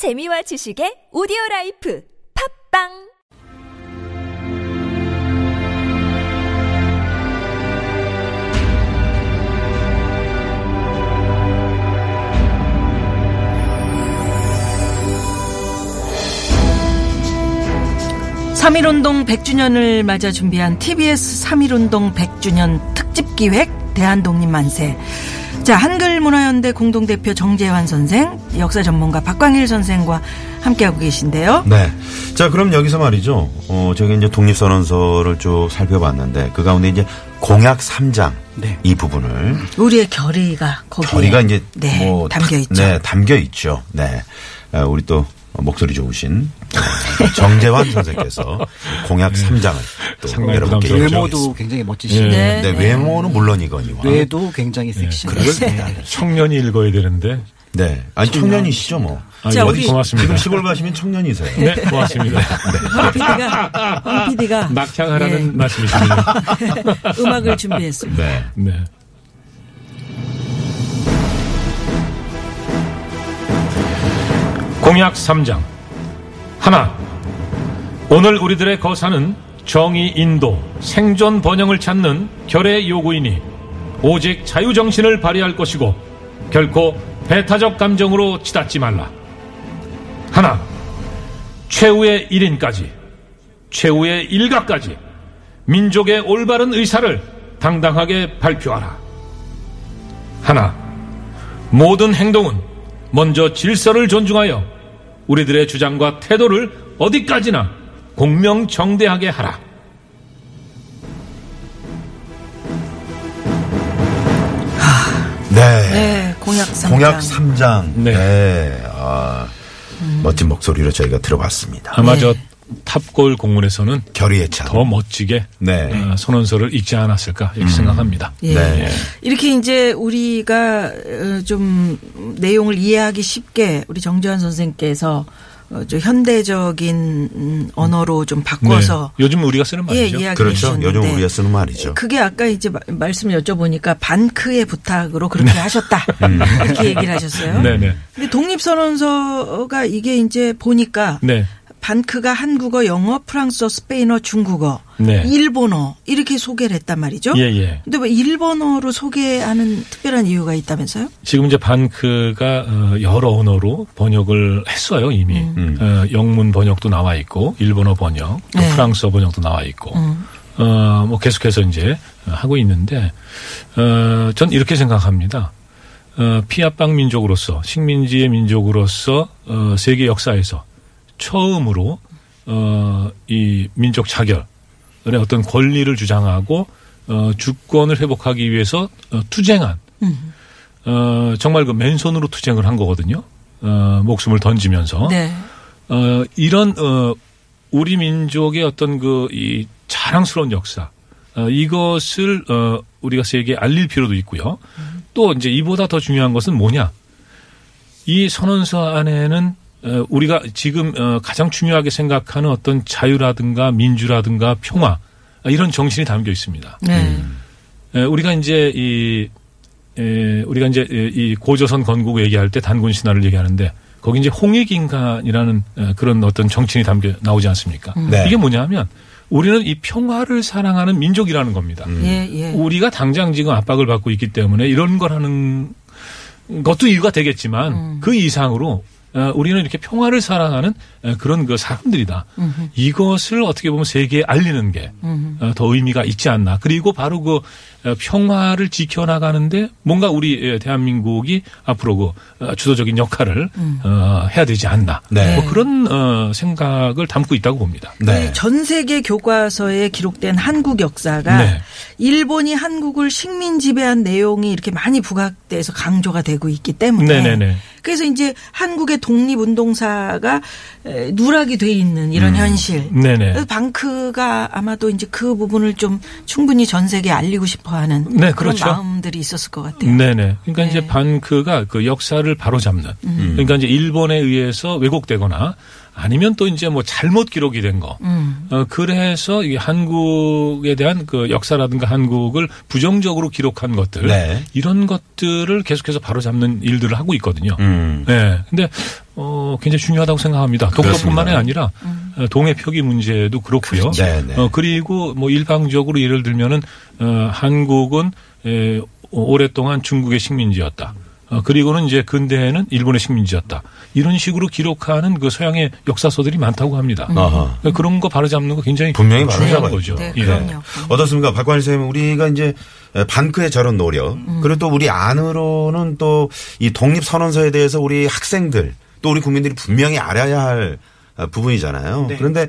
재미와 지식의 오디오 라이프 팟빵 삼일운동 100주년을 맞아 준비한 TBS 삼일운동 100주년 특집 기획 대한독립 만세. 자, 한글문화연대 공동대표 정재환 선생, 역사 전문가 박광일 선생과 함께하고 계신데요. 네. 자, 그럼 여기서 말이죠. 어, 저기 이제 독립선언서를 쭉 살펴봤는데 그 가운데 이제 공약 3장 이 부분을 우리의 결의가 거기에 결의가 이제 네, 뭐 담겨 탁- 있죠. 네, 담겨 있죠. 네. 아, 우리 또 목소리 좋으신 어, 정재환 선생께서 공약 3장을 또 상당히 여러분께. 외모도 굉장히 멋지시고 네. 네, 외모는 물론이거니와 뇌도 굉장히 섹시해요. 그렇습니다. 청년이 읽어야 되는데. 네. 아니 청년이시죠 뭐. 아, 자, 예, 우리- 고맙습니다. 지금 시골 가시면 청년이세요. 네, 고맙습니다. 황 PD가, 황 PD가 낙향하라는 말씀이십니다. 음악을 준비했습니다. 네. 공약 3장. 하나. 오늘 우리들의 거사는 정의 인도, 생존 번영을 찾는 결의 요구이니 오직 자유정신을 발휘할 것이고 결코 배타적 감정으로 치닫지 말라. 하나. 최후의 1인까지, 최후의 일가까지 민족의 올바른 의사를 당당하게 발표하라. 하나, 모든 행동은 먼저 질서를 존중하여 우리들의 주장과 태도를 어디까지나 공명정대하게 하라. 네. 네, 공약 3장. 공약 3장. 네. 네. 아, 멋진 목소리로 저희가 들어봤습니다. 아마 네. 저 탑골 공문에서는 결의의 찬. 더 멋지게 네. 어, 선언서를 읽지 않았을까 이렇게 생각합니다. 예. 네. 이렇게 이제 우리가 어, 좀 내용을 이해하기 쉽게 우리 정재환 선생께서 어, 좀 현대적인 음, 언어로 좀 바꿔서 네. 요즘 우리가 쓰는 예, 말이죠. 이야기해 그렇죠. 주셨는데 요즘 우리가 쓰는 말이죠. 그게 아까 이제 마- 말씀을 여쭤보니까 반크의 부탁으로 그렇게 하셨다. 음. 이렇게 얘기를 하셨어요. 네네. 근데 독립선언서가 이게 이제 보니까 네. 반크가 한국어, 영어, 프랑스어, 스페인어, 중국어, 네. 일본어 이렇게 소개를 했단 말이죠. 예, 예. 근데 왜 일본어로 소개하는 특별한 이유가 있다면서요? 지금 이제 반크가 어, 여러 언어로 번역을 했어요 이미 음. 어, 영문 번역도 나와 있고 일본어 번역 또 네. 프랑스어 번역도 나와 있고 음. 어 뭐 계속해서 이제 하고 있는데 어 전 이렇게 생각합니다. 어 피아빵 민족으로서 식민지의 민족으로서 어 세계 역사에서 처음으로 어 이 민족 자결의 어떤 권리를 주장하고 어 주권을 회복하기 위해서 어, 투쟁한 어, 정말 그 맨손으로 투쟁을 한 거거든요. 어, 목숨을 던지면서. 네. 어, 이런, 어, 우리 민족의 어떤 그, 이 자랑스러운 역사. 어, 이것을, 어, 우리가 세계에 알릴 필요도 있고요. 또 이제 이보다 더 중요한 것은 뭐냐. 이 선언서 안에는 어, 우리가 지금 어, 가장 중요하게 생각하는 어떤 자유라든가 민주라든가 평화 아, 이런 정신이 담겨 있습니다. 네. 에, 우리가 이제 이 에, 우리가 이제 이 고조선 건국 얘기할 때 단군 신화를 얘기하는데 거기 이제 홍익인간이라는 에, 그런 어떤 정신이 담겨 나오지 않습니까? 네. 이게 뭐냐면 우리는 이 평화를 사랑하는 민족이라는 겁니다. 예, 예. 우리가 당장 지금 압박을 받고 있기 때문에 이런 걸 하는 것도 이유가 되겠지만 음. 그 이상으로 어, 우리는 이렇게 평화를 사랑하는 어, 그런 그 사람들이다. 이것을 어떻게 보면 세계에 알리는 게 더 의미가 있지 않나. 그리고 바로 그 어, 평화를 지켜나가는데 뭔가 우리 예, 대한민국이 앞으로 그 어, 주도적인 역할을 어, 해야 되지 않나. 네. 뭐 그런 어, 생각을 담고 있다고 봅니다. 네. 전 세계 교과서에 기록된 한국 역사가 네. 일본이 한국을 식민 지배한 내용이 이렇게 많이 부각돼서 강조가 되고 있기 때문에 네네네. 그래서 이제 한국의 독립운동사가 에, 누락이 돼 있는 이런 현실. 음. 네네. 그래서 방크가 아마도 이제 그 부분을 좀 충분히 전 세계에 알리고 싶어하는 네, 그런 그렇죠. 마음들이 있었을 것 같아요. 네네. 그러니까 네. 이제 반크가 그 역사를 바로잡는. 음. 그러니까 이제 일본에 의해서 왜곡되거나 아니면 또 이제 뭐 잘못 기록이 된 거. 음. 어, 그래서 이게 한국에 대한 그 역사라든가 한국을 부정적으로 기록한 것들. 네. 이런 것들을 계속해서 바로 잡는 일들을 하고 있거든요. 음. 네. 근데 어, 굉장히 중요하다고 생각합니다. 독도뿐만이 그렇습니다. 아니라 어, 동해 표기 문제도 그렇고요. 네, 네. 어, 그리고 뭐 일방적으로 예를 들면은 어, 한국은 에, 오랫동안 중국의 식민지였다. 어, 그리고는 이제 근대에는 일본의 식민지였다. 이런 식으로 기록하는 그 서양의 역사서들이 많다고 합니다. 아하. 그러니까 그런 거 바로잡는 거 굉장히 분명히 바로. 거죠. 네, 예. 그럼요. 어떻습니까? 박관일 선생님, 우리가 이제 반크의 저런 노력, 그리고 또 우리 안으로는 또 이 독립 선언서에 대해서 우리 학생들, 또 우리 국민들이 분명히 알아야 할 어, 부분이잖아요. 네. 그런데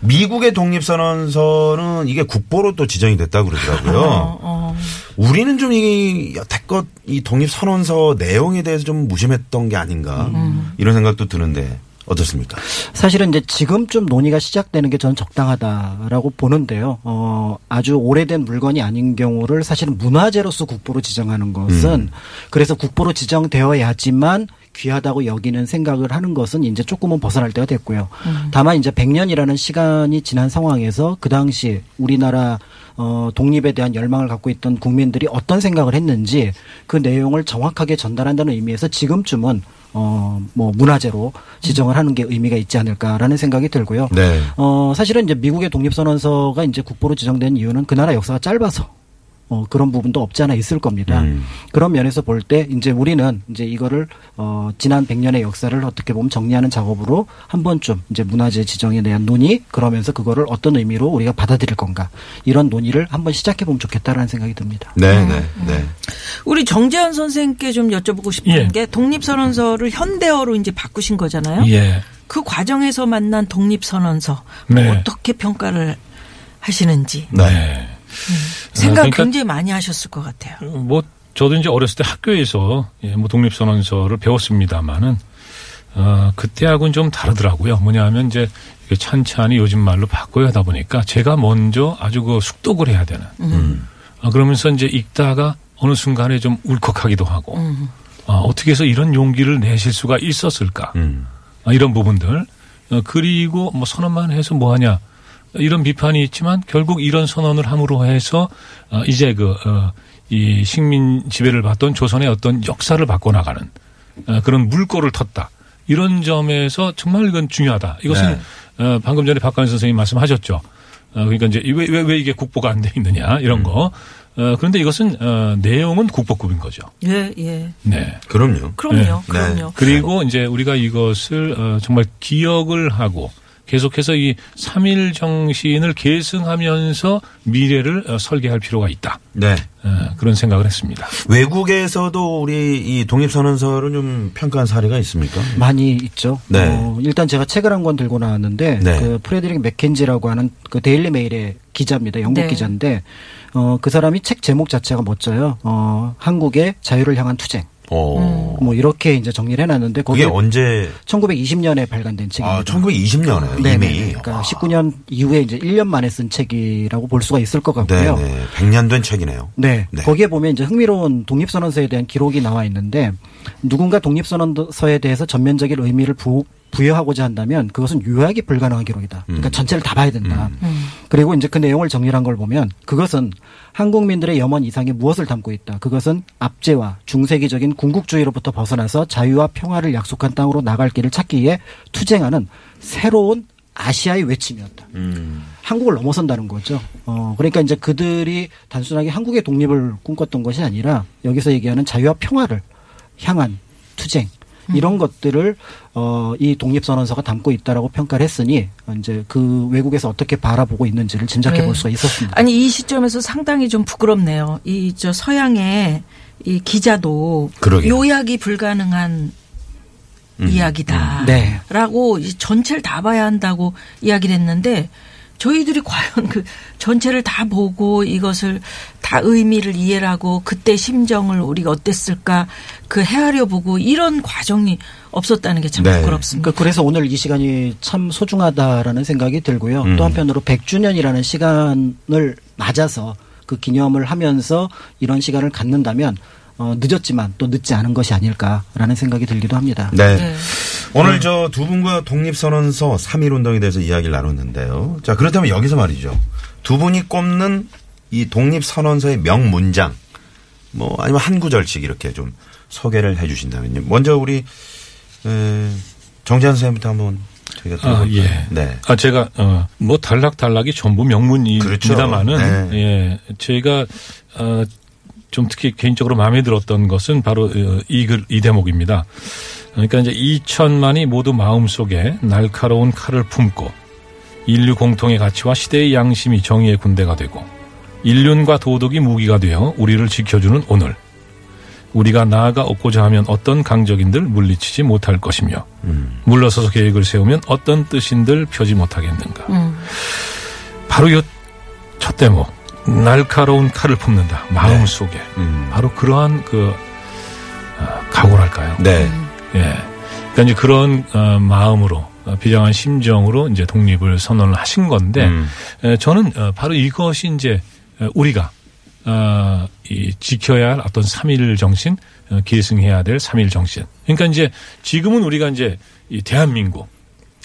미국의 독립선언서는 이게 국보로 또 지정이 됐다고 그러더라고요. 어, 우리는 좀 이 여태껏 이 독립선언서 내용에 대해서 좀 무심했던 게 아닌가 이런 생각도 드는데 어떻습니까? 사실은 이제 지금쯤 논의가 시작되는 게 저는 적당하다라고 보는데요. 어, 아주 오래된 물건이 아닌 경우를 사실은 문화재로서 국보로 지정하는 것은 그래서 국보로 지정되어야지만 귀하다고 여기는 생각을 하는 것은 이제 조금은 벗어날 때가 됐고요. 다만 이제 100년이라는 시간이 지난 상황에서 그 당시 우리나라 어, 독립에 대한 열망을 갖고 있던 국민들이 어떤 생각을 했는지 그 내용을 정확하게 전달한다는 의미에서 지금쯤은 어, 뭐 문화재로 지정을 하는 게 의미가 있지 않을까라는 생각이 들고요. 네. 어, 사실은 이제 미국의 독립선언서가 이제 국보로 지정된 이유는 그 나라 역사가 짧아서 어, 그런 부분도 없지 않아 있을 겁니다. 음. 그런 면에서 볼 때 이제 우리는 이제 이거를 어, 지난 100년의 역사를 어떻게 보면 정리하는 작업으로 한 번쯤 이제 문화재 지정에 대한 논의 그러면서 그거를 어떤 의미로 우리가 받아들일 건가 이런 논의를 한번 시작해 보면 좋겠다라는 생각이 듭니다. 네, 네, 네. 우리 정재환 선생님께 좀 여쭤보고 싶은 예. 게 독립선언서를 현대어로 이제 바꾸신 거잖아요. 예. 그 과정에서 만난 독립선언서 뭐 네. 어떻게 평가를 하시는지 네. 생각 그러니까- 굉장히 많이 하셨을 것 같아요. 뭐 저도 이제 어렸을 때 학교에서 예, 뭐 독립선언서를 배웠습니다만은 어, 그때하고는 좀 다르더라고요. 뭐냐하면 이제 이게 찬찬히 요즘 말로 바꿔야 하다 보니까 제가 먼저 아주 그 숙독을 해야 되는. 아, 그러면서 이제 읽다가 어느 순간에 좀 울컥하기도 하고 아, 어떻게 해서 이런 용기를 내실 수가 있었을까? 음. 아, 이런 부분들. 어, 그리고 뭐 선언만 해서 뭐 하냐. 이런 비판이 있지만 결국 이런 선언을 함으로 해서 어, 이제 그, 어, 이 식민 지배를 받던 조선의 어떤 역사를 바꿔나가는 어, 그런 물꼬를 텄다. 이런 점에서 정말 이건 중요하다. 이것은 어, 방금 전에 박관희 선생님 말씀하셨죠. 어, 그러니까 이제 왜, 왜, 왜 이게 국보가 안 돼 있느냐 이런 거. 어, 그런데 이것은 어, 내용은 국보급인 거죠. 예, 예. 네. 그럼요. 그럼요. 네. 그럼요. 그리고 이제 우리가 이것을 어, 정말 기억을 하고 계속해서 이3.1 정신을 계승하면서 미래를 어, 설계할 필요가 있다. 네. 어, 그런 생각을 했습니다. 외국에서도 우리 이 독립선언서를 좀 평가한 사례가 있습니까? 많이 있죠. 네. 어, 일단 제가 책을 한 권 들고 나왔는데 네. 그 프레드릭 맥켄지라고 하는 그 데일리 메일의 기자입니다. 영국 네. 기자인데 어, 그 사람이 책 제목 자체가 멋져요. 어, 한국의 자유를 향한 투쟁. 어. 뭐 이렇게 이제 정리를 해놨는데 그게 거기 언제 1920년에 발간된 책입니다. 아, 1920년에 네, 이미. 네. 그러니까 19년 이후에 이제 1년 만에 쓴 책이라고 볼 수가 있을 것 같고요. 네, 네. 100년 된 책이네요. 네. 네. 거기에 보면 이제 흥미로운 독립선언서에 대한 기록이 나와 있는데 누군가 독립선언서에 대해서 전면적인 의미를 부, 부여하고자 한다면 그것은 요약이 불가능한 기록이다. 그러니까 전체를 다 봐야 된다. 그리고 이제 그 내용을 정리한 걸 보면 그것은 한국민들의 염원 이상의 무엇을 담고 있다. 그것은 압제와 중세기적인 군국주의로부터 벗어나서 자유와 평화를 약속한 땅으로 나갈 길을 찾기 위해 투쟁하는 새로운 아시아의 외침이었다. 음. 한국을 넘어선다는 거죠. 어, 그러니까 이제 그들이 단순하게 한국의 독립을 꿈꿨던 것이 아니라 여기서 얘기하는 자유와 평화를 향한 투쟁. 이런 것들을 어, 이 독립선언서가 담고 있다라고 평가를 했으니 이제 그 외국에서 어떻게 바라보고 있는지를 짐작해 볼 네. 수가 있었습니다. 아니 이 시점에서 상당히 좀 부끄럽네요. 이 저 서양의 이 기자도 그러게요. 요약이 불가능한 음. 이야기다라고 네. 이 전체를 다 봐야 한다고 이야기를 했는데 저희들이 과연 그 전체를 다 보고 이것을 다 의미를 이해하고 그때 심정을 우리가 어땠을까 그 헤아려 보고 이런 과정이 없었다는 게참 네. 부끄럽습니다. 그러니까 그래서 오늘 이 시간이 참 소중하다라는 생각이 들고요. 음. 또 한편으로 100주년이라는 시간을 맞아서 그 기념을 하면서 이런 시간을 갖는다면 어, 늦었지만 또 늦지 않은 것이 아닐까라는 생각이 들기도 합니다. 네. 네. 오늘 저두 분과 독립선언서 3.1 운동에 대해서 이야기를 나눴는데요. 자, 그렇다면 여기서 말이죠. 두 분이 꼽는 이 독립선언서의 명문장, 뭐, 아니면 한 구절씩 이렇게 좀 소개를 해 주신다면요. 먼저 우리, 에, 정재한 선생님부터 한번 저희가 아? 예. 네. 아, 제가, 어, 뭐, 단락단락이 전부 명문입니다만은, 그렇죠. 예, 저희가, 어, 좀 특히 개인적으로 마음에 들었던 것은 바로 어, 이 글, 이 대목입니다. 그러니까 이제 2천만이 모두 마음속에 날카로운 칼을 품고 인류 공통의 가치와 시대의 양심이 정의의 군대가 되고 인륜과 도덕이 무기가 되어 우리를 지켜주는 오늘. 우리가 나아가 얻고자 하면 어떤 강적인들 물리치지 못할 것이며 물러서서 계획을 세우면 어떤 뜻인들 펴지 못하겠는가. 바로 이첫 대목 날카로운 칼을 품는다 마음속에 음. 바로 그러한 그 어, 각오랄까요. 네. 예. 그러니까 이제 그런 어, 마음으로 어, 비장한 심정으로 이제 독립을 선언을 하신 건데 음. 에, 저는 어, 바로 이것이 이제 어, 우리가 어, 이 지켜야 할 어떤 삼일 정신, 어, 계승해야 될 삼일 정신. 그러니까 이제 지금은 우리가 이제 이 대한민국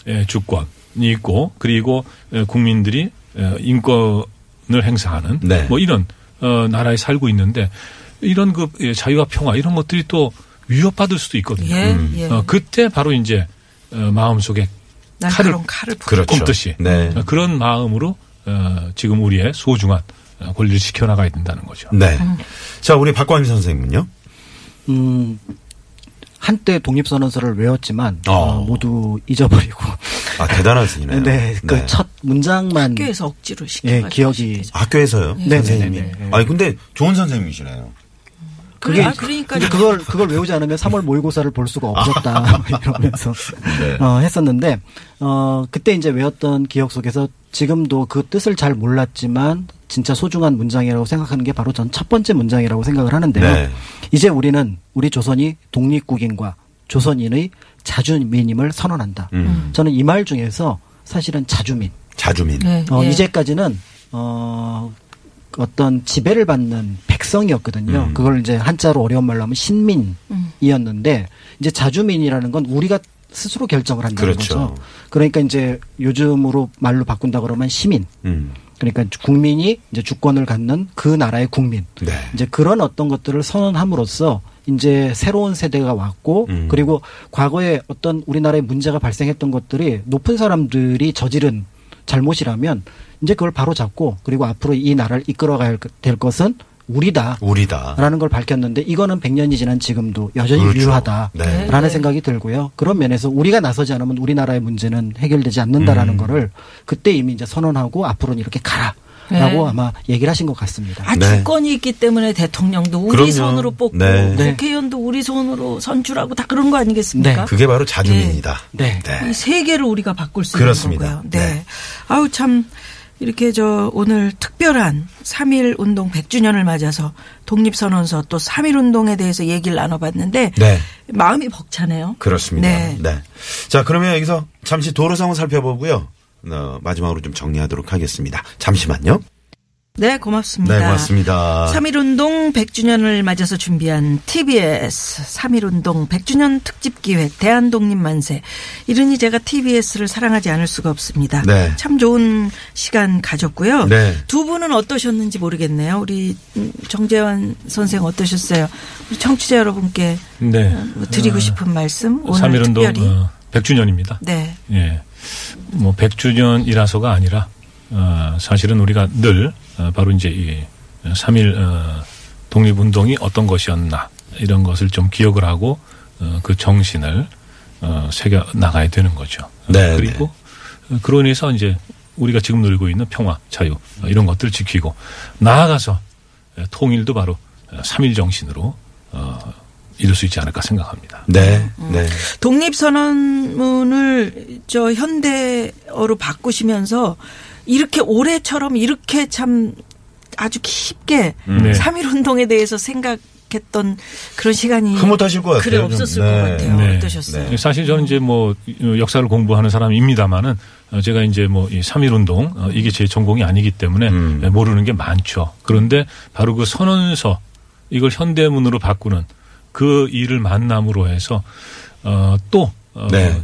의 주권이 있고 그리고 에, 국민들이 에, 인권을 행사하는 네. 뭐 이런 어, 나라에 살고 있는데 이런 그 예, 자유와 평화 이런 것들이 또 위협받을 수도 있거든요. 예, 음. 예. 어, 그때 바로 이제 어, 마음속에 칼을 품 그렇죠. 품듯이 네. 어, 그런 마음으로 어, 지금 우리의 소중한 어, 권리를 지켜나가야 된다는 거죠. 네. 자, 우리 박광일 선생님은요? 음, 한때 독립선언서를 외웠지만 어. 어, 모두 잊어버리고 아, 대단하시네요. 네, 그첫 문장만 학교에서 억지로 예, 시켜가지고 기억이. 학교에서요? 네, 선생님이. 네, 네, 네. 아니, 근데 좋은 선생님이시네요. 그래, 아, 그러니까 그걸 그걸 외우지 않으면 3월 모의고사를 볼 수가 없었다 이러면서 네. 어, 했었는데 어 그때 이제 외웠던 기억 속에서 지금도 그 뜻을 잘 몰랐지만 진짜 소중한 문장이라고 생각하는 게 바로 전 첫 번째 문장이라고 생각을 하는데요. 네. 이제 우리는 우리 조선이 독립국인과 조선인의 자주민임을 선언한다. 음. 저는 이 말 중에서 사실은 자주민. 자주민. 네, 어, 예. 이제까지는 어 어떤 지배를 받는 백성이었거든요. 음. 그걸 이제 한자로 어려운 말로 하면 신민이었는데 이제 자주민이라는 건 우리가 스스로 결정을 한다는 그렇죠. 거죠. 그러니까 이제 요즘으로 말로 바꾼다 그러면 시민. 음. 그러니까 국민이 이제 주권을 갖는 그 나라의 국민. 네. 이제 그런 어떤 것들을 선언함으로써 이제 새로운 세대가 왔고 음. 그리고 과거에 어떤 우리나라에 문제가 발생했던 것들이 높은 사람들이 저지른 잘못이라면 이제 그걸 바로 잡고 그리고 앞으로 이 나라를 이끌어가야 될 것은 우리다. 우리다. 라는 걸 밝혔는데 이거는 100년이 지난 지금도 여전히 그렇죠. 유효하다라는 네. 네. 생각이 들고요. 그런 면에서 우리가 나서지 않으면 우리나라의 문제는 해결되지 않는다라는 음. 거를 그때 이미 이제 선언하고 앞으로는 이렇게 가라 라고 네. 아마 얘기를 하신 것 같습니다. 아, 네. 주권이 있기 때문에 대통령도 우리 그럼요. 손으로 뽑고 네. 네. 국회의원도 우리 손으로 선출하고 다 그런 거 아니겠습니까? 네. 그게 바로 자주민이다. 네. 이 세계를 우리가 바꿀 수 그렇습니다. 있는 거고요. 네. 네. 아우 참 이렇게 저 오늘 특별한 3.1 운동 100주년을 맞아서 독립선언서 또 3.1 운동에 대해서 얘기를 나눠봤는데 네. 마음이 벅차네요. 그렇습니다. 네. 네. 자, 그러면 여기서 잠시 도로 상황 살펴보고요. 어, 마지막으로 좀 정리하도록 하겠습니다. 잠시만요. 네, 고맙습니다. 네, 고맙습니다. 3.1운동 100주년을 맞아서 준비한 TBS 3.1운동 100주년 특집 기획 대한독립만세. 이러니 제가 TBS를 사랑하지 않을 수가 없습니다. 네. 참 좋은 시간 가졌고요. 네. 두 분은 어떠셨는지 모르겠네요. 우리 음, 정재환 선생 어떠셨어요? 우리 청취자 여러분께 네. 뭐 드리고 싶은 말씀 오늘 3.1 운동 특별히. 어, 100주년입니다. 네. 예. 뭐 100주년이라서가 아니라 어, 사실은 우리가 늘 어, 바로 이제 이3.1 어, 독립운동이 어떤 것이었나 이런 것을 좀 기억을 하고 어, 그 정신을 어, 새겨 나가야 되는 거죠. 어, 네, 그리고 어, 그로 인해서 이제 우리가 지금 누리고 있는 평화, 자유 어, 이런 것들을 지키고 나아가서 어, 통일도 바로 3.1 정신으로 어, 이룰 수 있지 않을까 생각합니다. 네. 네. 독립선언문을 저 현대어로 바꾸시면서 이렇게 올해처럼 이렇게 참 아주 깊게 네. 3.1 운동에 대해서 생각 했던 그런 시간이 흐뭇하실 것 같아요. 그래 좀. 없었을 네. 것 같아요. 네. 어떠셨어요? 네. 사실 저는 이제 뭐 역사를 공부하는 사람입니다만은 어, 제가 이제 뭐이 3.1 운동 어, 이게 제 전공이 아니기 때문에 음. 모르는 게 많죠. 그런데 바로 그 선언서 이걸 현대문으로 바꾸는 그 일을 만남으로 해서 어 또 어, 네.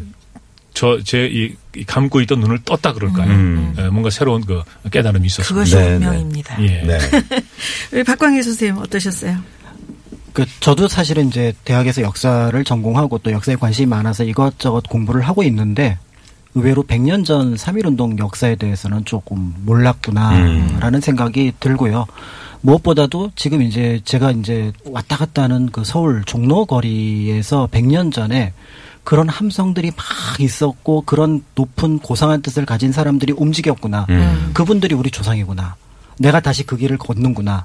저제 이 감고 있던 눈을 떴다 그럴까요? 음. 예, 뭔가 새로운 그 깨달음이 있었습니다. 그것이 네, 운명입니다. 예. 네. 우리 박광일 선생님 어떠셨어요? 그 저도 사실은 이제 대학에서 역사를 전공하고 또 역사에 관심이 많아서 이것저것 공부를 하고 있는데 의외로 100년 전 3.1 운동 역사에 대해서는 조금 몰랐구나라는 생각이 들고요. 무엇보다도 지금 이제 제가 이제 왔다 갔다 하는 그 서울 종로 거리에서 100년 전에 그런 함성들이 막 있었고 그런 높은 고상한 뜻을 가진 사람들이 움직였구나. 음. 그분들이 우리 조상이구나. 내가 다시 그 길을 걷는구나.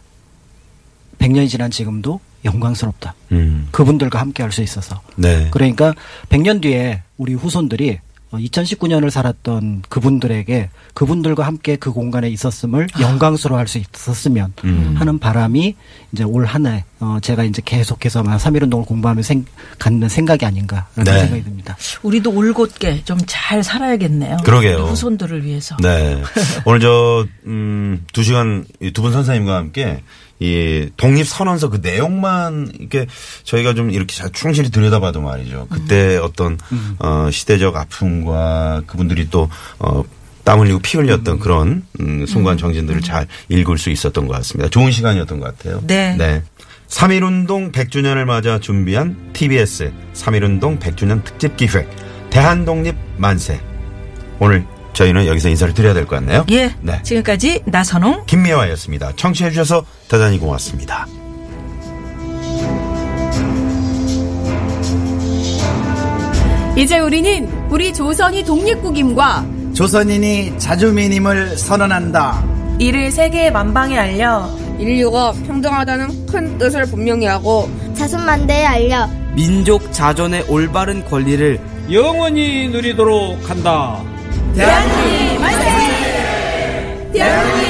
100년이 지난 지금도 영광스럽다. 음. 그분들과 함께 할 수 있어서. 네. 그러니까 100년 뒤에 우리 후손들이 2019년을 살았던 그분들에게 그분들과 함께 그 공간에 있었음을 영광스러워 할 수 있었으면 아. 음. 하는 바람이 이제 올 한해 어 제가 이제 계속해서 3.1운동을 공부하며 생, 갖는 생각이 아닌가라는 네. 생각이 듭니다. 우리도 올곧게 좀 잘 살아야겠네요. 그러게요. 우리 후손들을 위해서. 네. 오늘 저, 음, 두 시간 두 분 선생님과 함께 이 독립 선언서 그 내용만 이렇게 저희가 좀 이렇게 잘 충실히 들여다봐도 말이죠. 그때 어떤, 어, 시대적 아픔과 그분들이 또, 어, 땀 흘리고 피 흘렸던 그런 음, 순간 정신들을 잘 읽을 수 있었던 것 같습니다. 좋은 시간이었던 것 같아요. 네. 네. 3.1운동 100주년을 맞아 준비한 TBS 3.1운동 100주년 특집 기획 대한독립 만세. 오늘 저희는 여기서 인사를 드려야 될 것 같네요. 예. 네. 지금까지 나선홍. 김미화였습니다. 청취해 주셔서 대단히 고맙습니다. 이제 우리는 우리 조선이 독립국임과 조선인이 자주민임을 선언한다. 이를 세계 만방에 알려 인류가 평등하다는 큰 뜻을 분명히 하고 자손만대에 알려 민족 자존의 올바른 권리를 영원히 누리도록 한다. 대한민국 만세! 대한민국